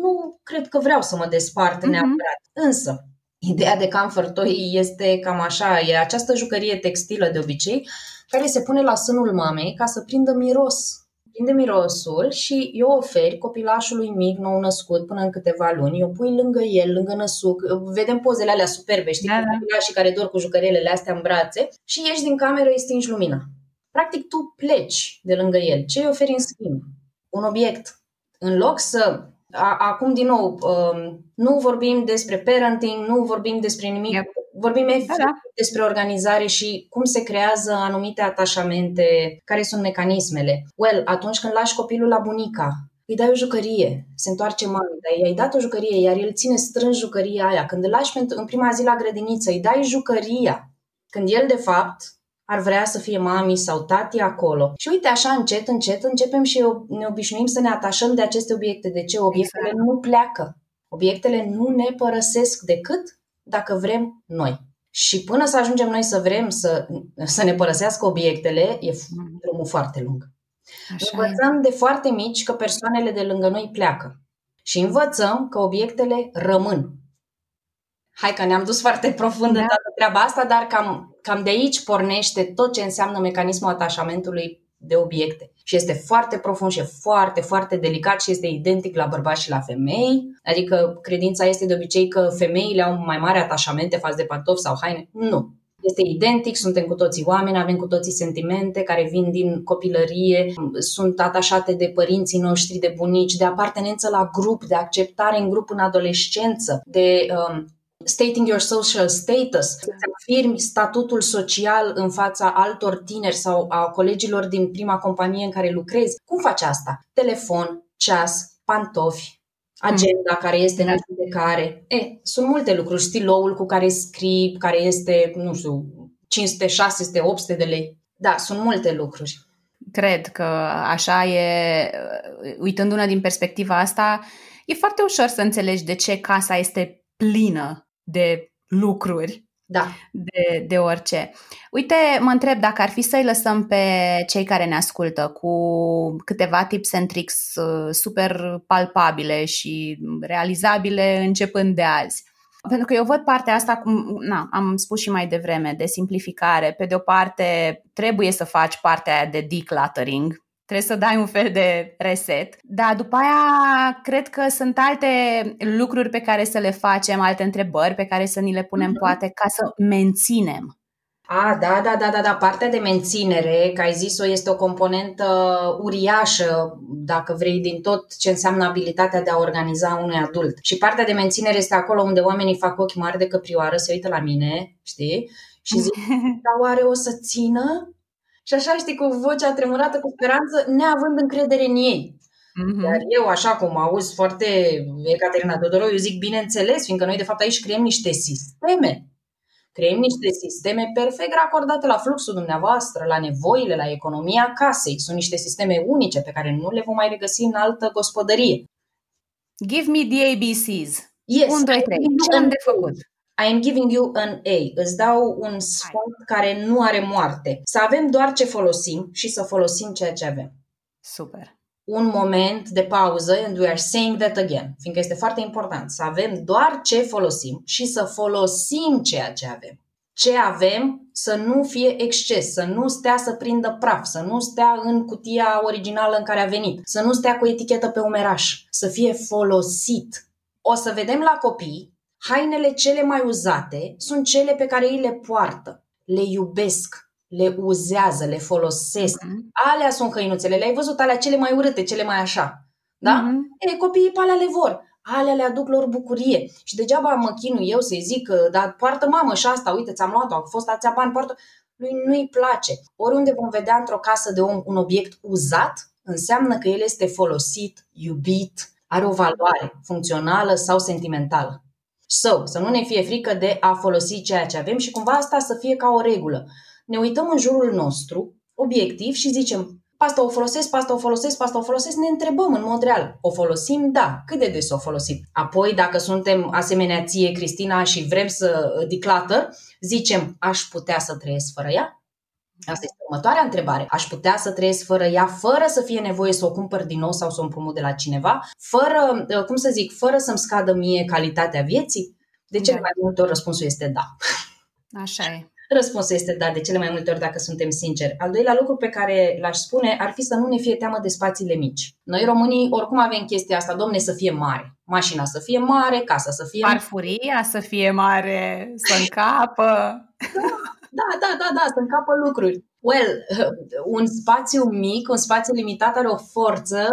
nu cred că vreau să mă despart mm-hmm. neapărat. Însă, Ideea de comfort toy este cam așa, e această jucărie textilă de obicei, care se pune la sânul mamei ca să prindă miros. Prinde mirosul și eu oferi copilașului mic, nou născut, până în câteva luni, eu pui lângă el, lângă năsuc, vedem pozele alea superbe, știi, da, da. copilașii care dor cu jucărielele astea în brațe și ieși din cameră, îi stingi lumina. Practic tu pleci de lângă el. Ce îi oferi în schimb? Un obiect. În loc să acum, din nou, um, nu vorbim despre parenting, nu vorbim despre nimic, yep. vorbim efectiv da, da. despre organizare și cum se creează anumite atașamente, care sunt mecanismele. Well, atunci când lași copilul la bunica, îi dai o jucărie, se întoarce mami, dar i-ai dat o jucărie, iar el ține strâns jucăria aia. Când îl lași în prima zi la grădiniță, îi dai jucăria. Când el, de fapt, ar vrea să fie mami sau tati acolo. Și uite, așa încet, încet, începem și ne obișnuim să ne atașăm de aceste obiecte. De ce? Obiectele exact. nu pleacă. Obiectele nu ne părăsesc decât dacă vrem noi. Și până să ajungem noi să vrem să, să ne părăsească obiectele, e mm. drumul foarte lung. Așa învățăm e. de foarte mici că persoanele de lângă noi pleacă. Și învățăm că obiectele rămân. Hai că ne-am dus foarte profund da. în toată treaba asta, dar cam, cam de aici pornește tot ce înseamnă mecanismul atașamentului de obiecte. Și este foarte profund și foarte, foarte delicat și este identic la bărbați și la femei. Adică credința este de obicei că femeile au mai mare atașamente față de pantofi sau haine. Nu. Este identic, suntem cu toții oameni, avem cu toții sentimente care vin din copilărie, sunt atașate de părinții noștri, de bunici, de apartenență la grup, de acceptare în grup în adolescență, de um, stating your social status, să afirmi statutul social în fața altor tineri sau a colegilor din prima companie în care lucrezi. Cum faci asta? Telefon, ceas, pantofi, agenda mm. care este în de care. E, sunt multe lucruri. Stiloul cu care scrii, care este, nu știu, 500, 600, 800 de lei. Da, sunt multe lucruri. Cred că așa e, uitându-ne din perspectiva asta, e foarte ușor să înțelegi de ce casa este plină de lucruri da. de, de orice. Uite, mă întreb dacă ar fi să-i lăsăm pe cei care ne ascultă cu câteva tips and tricks uh, super palpabile și realizabile începând de azi. Pentru că eu văd partea asta, cum na, am spus și mai devreme, de simplificare. Pe de o parte, trebuie să faci partea aia de decluttering, Trebuie să dai un fel de reset. Dar după aia cred că sunt alte lucruri pe care să le facem, alte întrebări pe care să ni le punem uh-huh. poate ca să menținem. A, da, da, da, da, da, partea de menținere, ca ai zis-o, este o componentă uriașă, dacă vrei, din tot ce înseamnă abilitatea de a organiza unui adult. Și partea de menținere este acolo unde oamenii fac ochi mari de căprioară, se uită la mine, știi? Și zic, dar oare o să țină? Și așa, știi, cu vocea tremurată, cu speranță, neavând încredere în ei. Mm-hmm. Iar eu, așa cum auzi foarte Ecaterina Dodorou, eu zic bineînțeles, fiindcă noi de fapt aici creăm niște sisteme. Creăm niște sisteme perfect racordate la fluxul dumneavoastră, la nevoile, la economia casei. Sunt niște sisteme unice pe care nu le vom mai regăsi în altă gospodărie. Give me the ABCs. Yes. 1, 2, 3. Ce am de făcut? I am giving you an A. Îți dau un sfat care nu are moarte. Să avem doar ce folosim și să folosim ceea ce avem. Super. Un moment de pauză and we are saying that again, fiindcă este foarte important să avem doar ce folosim și să folosim ceea ce avem. Ce avem să nu fie exces, să nu stea să prindă praf, să nu stea în cutia originală în care a venit, să nu stea cu etichetă pe umeraș, să fie folosit. O să vedem la copii Hainele cele mai uzate sunt cele pe care ei le poartă, le iubesc, le uzează, le folosesc. Mm-hmm. Alea sunt căinuțele. Le-ai văzut alea cele mai urâte, cele mai așa. Da? Mm-hmm. E, copiii pe alea le vor. Alea le aduc lor bucurie. Și degeaba mă chinu eu să-i zic, dar poartă mamă și asta, uite, ți-am luat-o, a fost ația bani, poartă. Lui nu-i place. Oriunde vom vedea într-o casă de om un obiect uzat, înseamnă că el este folosit, iubit, are o valoare funcțională sau sentimentală. So, să nu ne fie frică de a folosi ceea ce avem și cumva asta să fie ca o regulă. Ne uităm în jurul nostru, obiectiv, și zicem, asta o folosesc, asta o folosesc, asta o folosesc, ne întrebăm în mod real. O folosim? Da. Cât de des o folosim? Apoi, dacă suntem asemenea ție, Cristina, și vrem să declutter, zicem, aș putea să trăiesc fără ea? Asta este următoarea întrebare. Aș putea să trăiesc fără ea, fără să fie nevoie să o cumpăr din nou sau să o împrumut de la cineva, fără, uh, cum să zic, fără să-mi scadă mie calitatea vieții? De cele da. mai multe ori răspunsul este da. Așa e. Răspunsul este da, de cele mai multe ori, dacă suntem sinceri. Al doilea lucru pe care l-aș spune ar fi să nu ne fie teamă de spațiile mici. Noi românii oricum avem chestia asta, domne, să fie mare. Mașina să fie mare, casa să fie mare. Farfuria să fie mare, să încapă. Da, da, da, da, da, să încapă lucruri. Well, un spațiu mic, un spațiu limitat are o forță,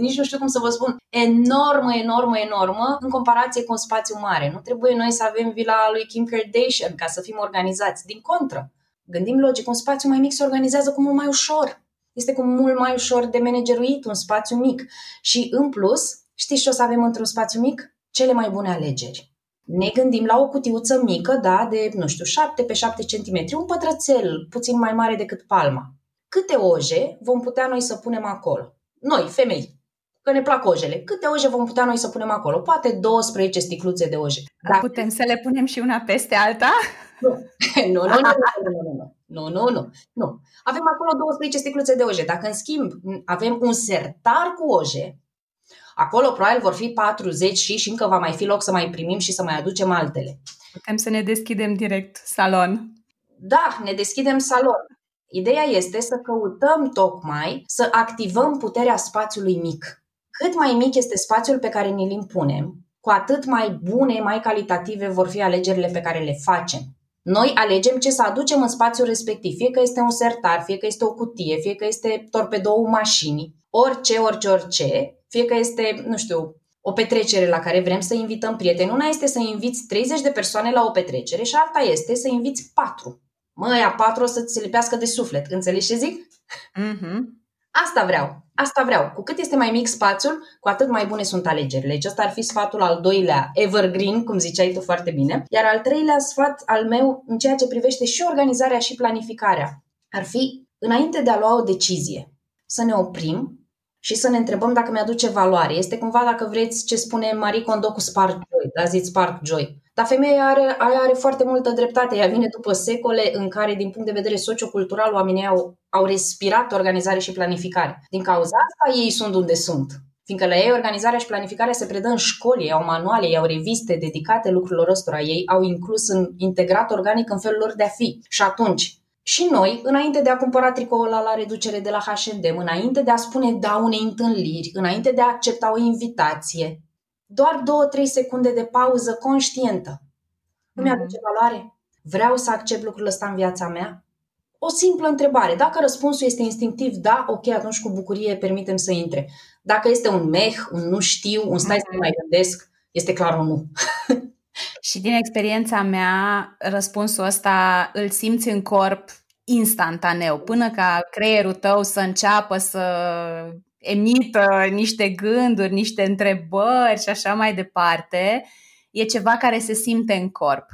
nici nu știu cum să vă spun, enormă, enormă, enormă în comparație cu un spațiu mare. Nu trebuie noi să avem vila lui Kim Kardashian ca să fim organizați. Din contră, gândim logic, un spațiu mai mic se organizează cu mult mai ușor. Este cu mult mai ușor de manageruit un spațiu mic. Și în plus, știți ce o să avem într-un spațiu mic? Cele mai bune alegeri ne gândim la o cutiuță mică, da, de, nu știu, 7 pe 7 cm, un pătrățel puțin mai mare decât palma. Câte oje vom putea noi să punem acolo? Noi, femei, că ne plac ojele. Câte oje vom putea noi să punem acolo? Poate 12 sticluțe de oje. Dar putem să le punem și una peste alta? Nu, nu, nu, nu, nu, nu, nu. Nu, nu, nu, nu. Avem acolo 12 sticluțe de oje. Dacă, în schimb, avem un sertar cu oje, Acolo probabil vor fi 40 și, și încă va mai fi loc să mai primim și să mai aducem altele. Putem să ne deschidem direct salon. Da, ne deschidem salon. Ideea este să căutăm tocmai să activăm puterea spațiului mic. Cât mai mic este spațiul pe care ni-l impunem, cu atât mai bune, mai calitative vor fi alegerile pe care le facem. Noi alegem ce să aducem în spațiul respectiv, fie că este un sertar, fie că este o cutie, fie că este torpedou mașini, orice, orice, orice, fie că este, nu știu, o petrecere la care vrem să invităm prieteni. Una este să inviți 30 de persoane la o petrecere și alta este să inviți 4. Măi, a 4 o să ți se lipească de suflet. Înțelegi ce zic? Mm-hmm. Asta vreau. Asta vreau. Cu cât este mai mic spațiul, cu atât mai bune sunt alegerile. Deci ăsta ar fi sfatul al doilea, evergreen, cum ziceai tu foarte bine. Iar al treilea sfat al meu, în ceea ce privește și organizarea și planificarea, ar fi, înainte de a lua o decizie, să ne oprim și să ne întrebăm dacă mi-aduce valoare. Este cumva, dacă vreți, ce spune Marie Kondo cu Spark Joy, da, ziți Spark Joy. Dar femeia are, are, are foarte multă dreptate. Ea vine după secole în care, din punct de vedere sociocultural, oamenii au, au respirat organizare și planificare. Din cauza asta ei sunt unde sunt. Fiindcă la ei organizarea și planificarea se predă în școli, ei au manuale, ei au reviste dedicate lucrurilor ăstora, ei au inclus în integrat organic în felul lor de a fi. Și atunci, și noi, înainte de a cumpăra tricoul ăla la reducere de la H&M, înainte de a spune da unei întâlniri, înainte de a accepta o invitație, doar 2-3 secunde de pauză conștientă. Îmi mhm. aduce valoare? Vreau să accept lucrul ăsta în viața mea? O simplă întrebare. Dacă răspunsul este instinctiv da, ok, atunci cu bucurie permitem să intre. Dacă este un meh, un nu știu, un stai să mai gândesc, este clar un nu. Și din experiența mea, răspunsul ăsta îl simți în corp instantaneu, până ca creierul tău să înceapă să emită niște gânduri, niște întrebări și așa mai departe, e ceva care se simte în corp.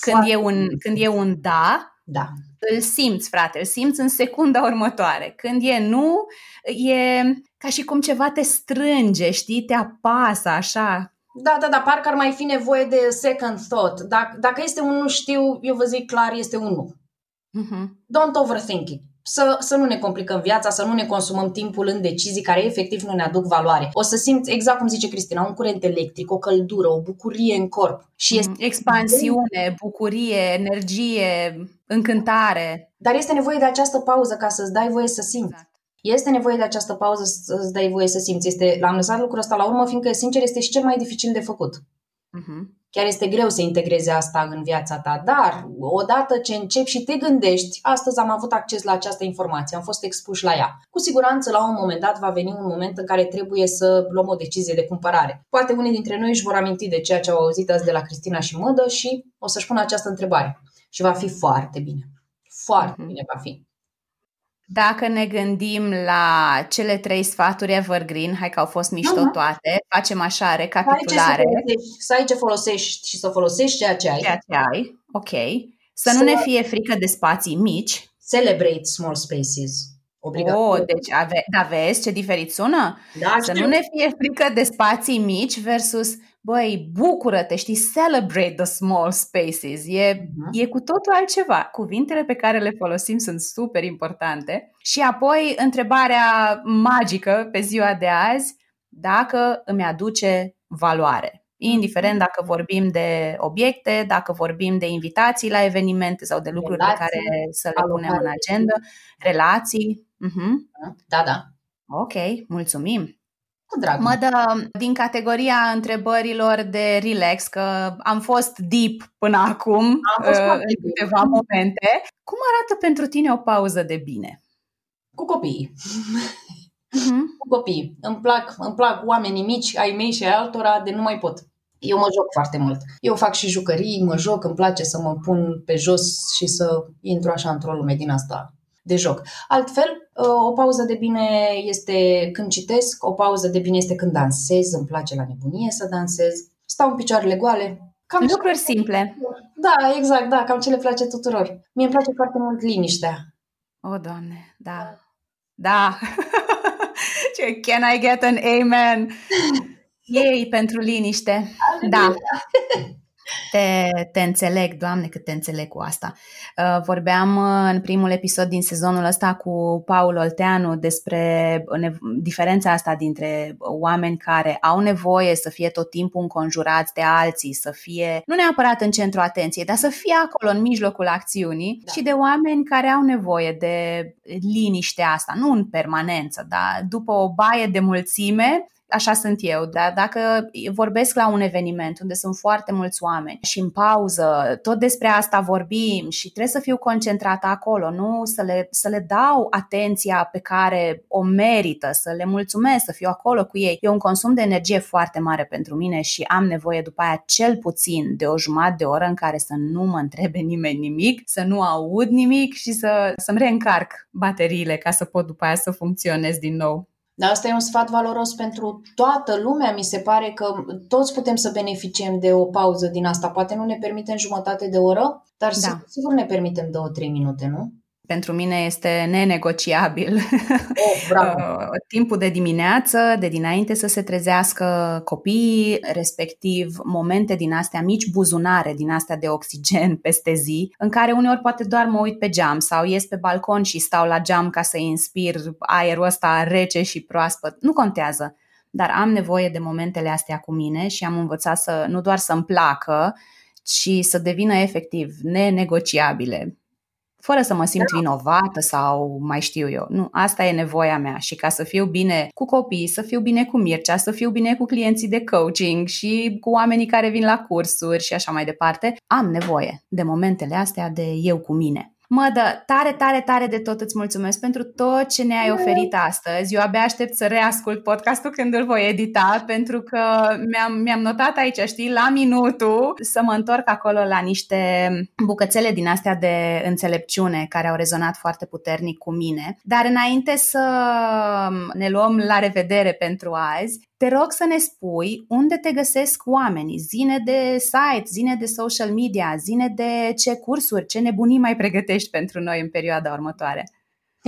Când e un, când e un da, da, îl simți, frate, îl simți în secunda următoare. Când e nu, e ca și cum ceva te strânge, știi, te apasă așa, da, da, da, parcă ar mai fi nevoie de second thought. Dacă, dacă este un nu știu, eu vă zic clar, este un nu. Uh-huh. Don't overthink it. Să, să nu ne complicăm viața, să nu ne consumăm timpul în decizii care efectiv nu ne aduc valoare. O să simți, exact cum zice Cristina, un curent electric, o căldură, o bucurie în corp. Și este Expansiune, bucurie, energie, încântare. Dar este nevoie de această pauză ca să-ți dai voie să simți. Exact. Este nevoie de această pauză să-ți dai voie să simți. Este, l-am lăsat lucrul ăsta la urmă, fiindcă, sincer, este și cel mai dificil de făcut. Uh-huh. Chiar este greu să integrezi asta în viața ta, dar odată ce începi și te gândești, astăzi am avut acces la această informație, am fost expuși la ea. Cu siguranță, la un moment dat, va veni un moment în care trebuie să luăm o decizie de cumpărare. Poate unii dintre noi își vor aminti de ceea ce au auzit azi de la Cristina și Mădă și o să-și pună această întrebare. Și va fi foarte bine. Foarte uh-huh. bine va fi. Dacă ne gândim la cele trei sfaturi evergreen, hai că au fost mișto uh-huh. toate, facem așa recapitulare. Să ai ce folosești și să folosești ceea ce ai. Ceea ce ai, ok. Să, să nu ne fie frică de spații mici. Celebrate small spaces. Obligatoriu. Oh, deci ave- da, vezi ce diferit sună? Da, să știu. nu ne fie frică de spații mici versus băi, bucură-te, știi, celebrate the small spaces. E, uh-huh. e cu totul altceva. Cuvintele pe care le folosim sunt super importante. Și apoi, întrebarea magică pe ziua de azi, dacă îmi aduce valoare. Indiferent dacă vorbim de obiecte, dacă vorbim de invitații la evenimente sau de lucruri relații, pe care să le punem în agenda, relații. Uh-huh. Da, da. Ok, mulțumim. Drag. Mă dă din categoria întrebărilor de relax, că am fost deep până acum, am fost uh, în câteva momente. Cum arată pentru tine o pauză de bine? Cu copiii. Uh-huh. Cu copiii. Îmi plac, îmi plac oamenii mici, ai mei și ai altora, de nu mai pot. Eu mă joc foarte mult. Eu fac și jucării, mă joc, îmi place să mă pun pe jos și să intru așa într-o lume din asta de joc. Altfel, uh, o pauză de bine este când citesc, o pauză de bine este când dansez, îmi place la nebunie să dansez, stau în picioarele goale. Cam Lucruri simple. Da, exact, da, cam ce le place tuturor. Mie îmi place foarte mult liniștea. O, Doamne, da. Da. Ce, can I get an amen? Ei pentru liniște. Da. Te, te înțeleg, Doamne, cât te înțeleg cu asta. Uh, vorbeam uh, în primul episod din sezonul ăsta cu Paul Olteanu despre diferența asta dintre oameni care au nevoie să fie tot timpul înconjurați de alții, să fie, nu neapărat în centru atenției, dar să fie acolo în mijlocul acțiunii da. și de oameni care au nevoie de liniștea asta, nu în permanență, dar după o baie de mulțime, așa sunt eu, dar dacă vorbesc la un eveniment unde sunt foarte mulți oameni și în pauză tot despre asta vorbim și trebuie să fiu concentrată acolo, nu să le, să le dau atenția pe care o merită, să le mulțumesc, să fiu acolo cu ei. E un consum de energie foarte mare pentru mine și am nevoie după aia cel puțin de o jumătate de oră în care să nu mă întrebe nimeni nimic, să nu aud nimic și să, să-mi reîncarc bateriile ca să pot după aia să funcționez din nou. Dar asta e un sfat valoros pentru toată lumea. Mi se pare că toți putem să beneficiem de o pauză din asta. Poate nu ne permitem jumătate de oră, dar da. sigur, sigur ne permitem două-trei minute, nu? Pentru mine este nenegociabil. Oh, bravo. Uh, timpul de dimineață, de dinainte să se trezească copiii, respectiv momente din astea mici, buzunare din astea de oxigen peste zi, în care uneori poate doar mă uit pe geam sau ies pe balcon și stau la geam ca să inspir aerul ăsta rece și proaspăt. Nu contează, dar am nevoie de momentele astea cu mine și am învățat să nu doar să-mi placă, ci să devină efectiv nenegociabile fără să mă simt vinovată sau mai știu eu. Nu, asta e nevoia mea și ca să fiu bine cu copii, să fiu bine cu Mircea, să fiu bine cu clienții de coaching și cu oamenii care vin la cursuri și așa mai departe, am nevoie de momentele astea de eu cu mine. Mă dă tare, tare, tare de tot îți mulțumesc pentru tot ce ne-ai oferit astăzi. Eu abia aștept să reascult podcastul când îl voi edita, pentru că mi-am, mi-am notat aici, știi, la minutul, să mă întorc acolo la niște bucățele din astea de înțelepciune care au rezonat foarte puternic cu mine. Dar înainte să ne luăm la revedere pentru azi, te rog să ne spui unde te găsesc oamenii, zine de site, zine de social media, zine de ce cursuri, ce nebunii mai pregătești pentru noi în perioada următoare.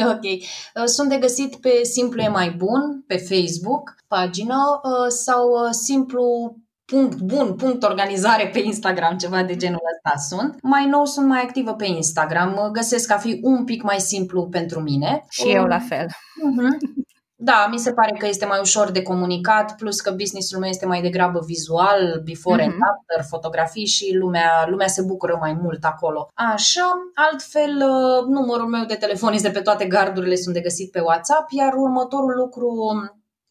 Ok. Uh, sunt de găsit pe Simplu e mai bun, pe Facebook, pagină, uh, sau uh, simplu punct bun, punct organizare pe Instagram, ceva de genul ăsta sunt. Mai nou sunt mai activă pe Instagram, găsesc a fi un pic mai simplu pentru mine. Și eu la fel. Uh-huh. Da, mi se pare că este mai ușor de comunicat, plus că businessul meu este mai degrabă vizual, before mm-hmm. and after, fotografii și lumea, lumea se bucură mai mult acolo. Așa, altfel, uh, numărul meu de telefon este pe toate gardurile, sunt de găsit pe WhatsApp, iar următorul lucru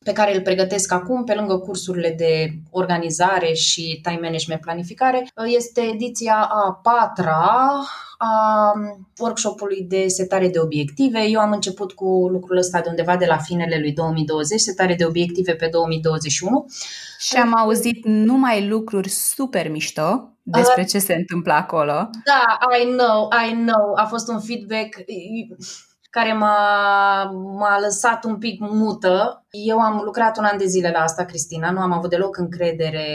pe care îl pregătesc acum, pe lângă cursurile de organizare și time management planificare, este ediția a patra a workshopului de setare de obiective. Eu am început cu lucrul ăsta de undeva de la finele lui 2020, setare de obiective pe 2021. Și am auzit numai lucruri super mișto despre ce se întâmplă acolo. Da, I know, I know. A fost un feedback care m-a, m-a lăsat un pic mută. Eu am lucrat un an de zile la asta, Cristina, nu am avut deloc încredere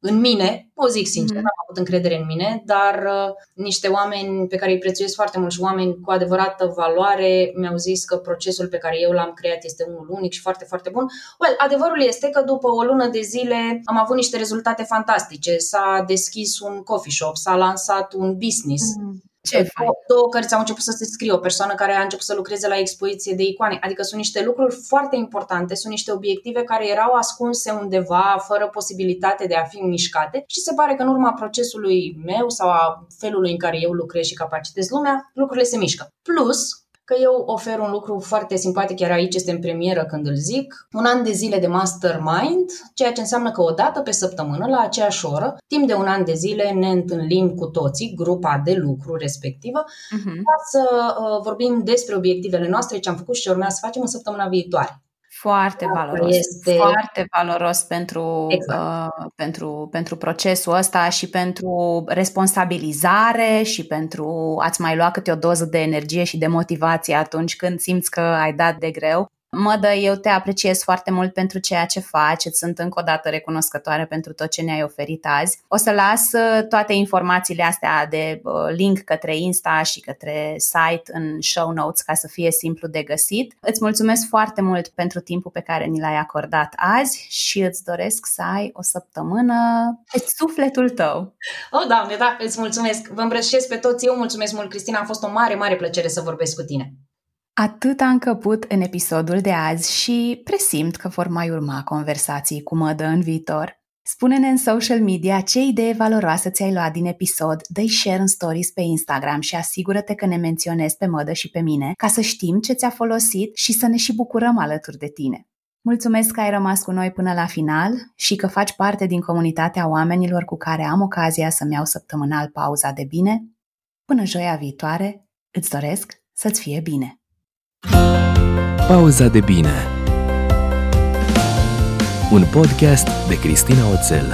în mine, o zic sincer, mm-hmm. n-am avut încredere în mine, dar uh, niște oameni pe care îi prețuiesc foarte mult și oameni cu adevărată valoare mi-au zis că procesul pe care eu l-am creat este unul unic și foarte, foarte bun. Well, adevărul este că după o lună de zile am avut niște rezultate fantastice. S-a deschis un coffee shop, s-a lansat un business. Mm-hmm ce fain. Două cărți au început să se scrie, o persoană care a început să lucreze la expoziție de icoane. Adică sunt niște lucruri foarte importante, sunt niște obiective care erau ascunse undeva, fără posibilitate de a fi mișcate și se pare că în urma procesului meu sau a felului în care eu lucrez și capacitez lumea, lucrurile se mișcă. Plus, că eu ofer un lucru foarte simpatic, chiar aici este în premieră când îl zic, un an de zile de mastermind, ceea ce înseamnă că o dată pe săptămână, la aceeași oră, timp de un an de zile ne întâlnim cu toții, grupa de lucru respectivă, uh-huh. ca să uh, vorbim despre obiectivele noastre, ce am făcut și ce urmează să facem în săptămâna viitoare. Foarte valoros. Este... Foarte valoros pentru, exact. uh, pentru, pentru procesul ăsta și pentru responsabilizare și pentru a-ți mai lua câte o doză de energie și de motivație atunci când simți că ai dat de greu. Mădă, eu te apreciez foarte mult pentru ceea ce faci, îți sunt încă o dată recunoscătoare pentru tot ce ne-ai oferit azi. O să las uh, toate informațiile astea de uh, link către Insta și către site în show notes ca să fie simplu de găsit. Îți mulțumesc foarte mult pentru timpul pe care ni l-ai acordat azi și îți doresc să ai o săptămână pe sufletul tău. Oh, Doamne, da, îți mulțumesc. Vă îmbrășesc pe toți. Eu mulțumesc mult, Cristina. A fost o mare, mare plăcere să vorbesc cu tine. Atât a încăput în episodul de azi și presimt că vor mai urma conversații cu mădă în viitor. Spune-ne în social media ce idee valoroasă ți-ai luat din episod, dă share în stories pe Instagram și asigură-te că ne menționezi pe mădă și pe mine ca să știm ce ți-a folosit și să ne și bucurăm alături de tine. Mulțumesc că ai rămas cu noi până la final și că faci parte din comunitatea oamenilor cu care am ocazia să-mi iau săptămânal pauza de bine. Până joia viitoare, îți doresc să-ți fie bine! Pauza de bine. Un podcast de Cristina Oțel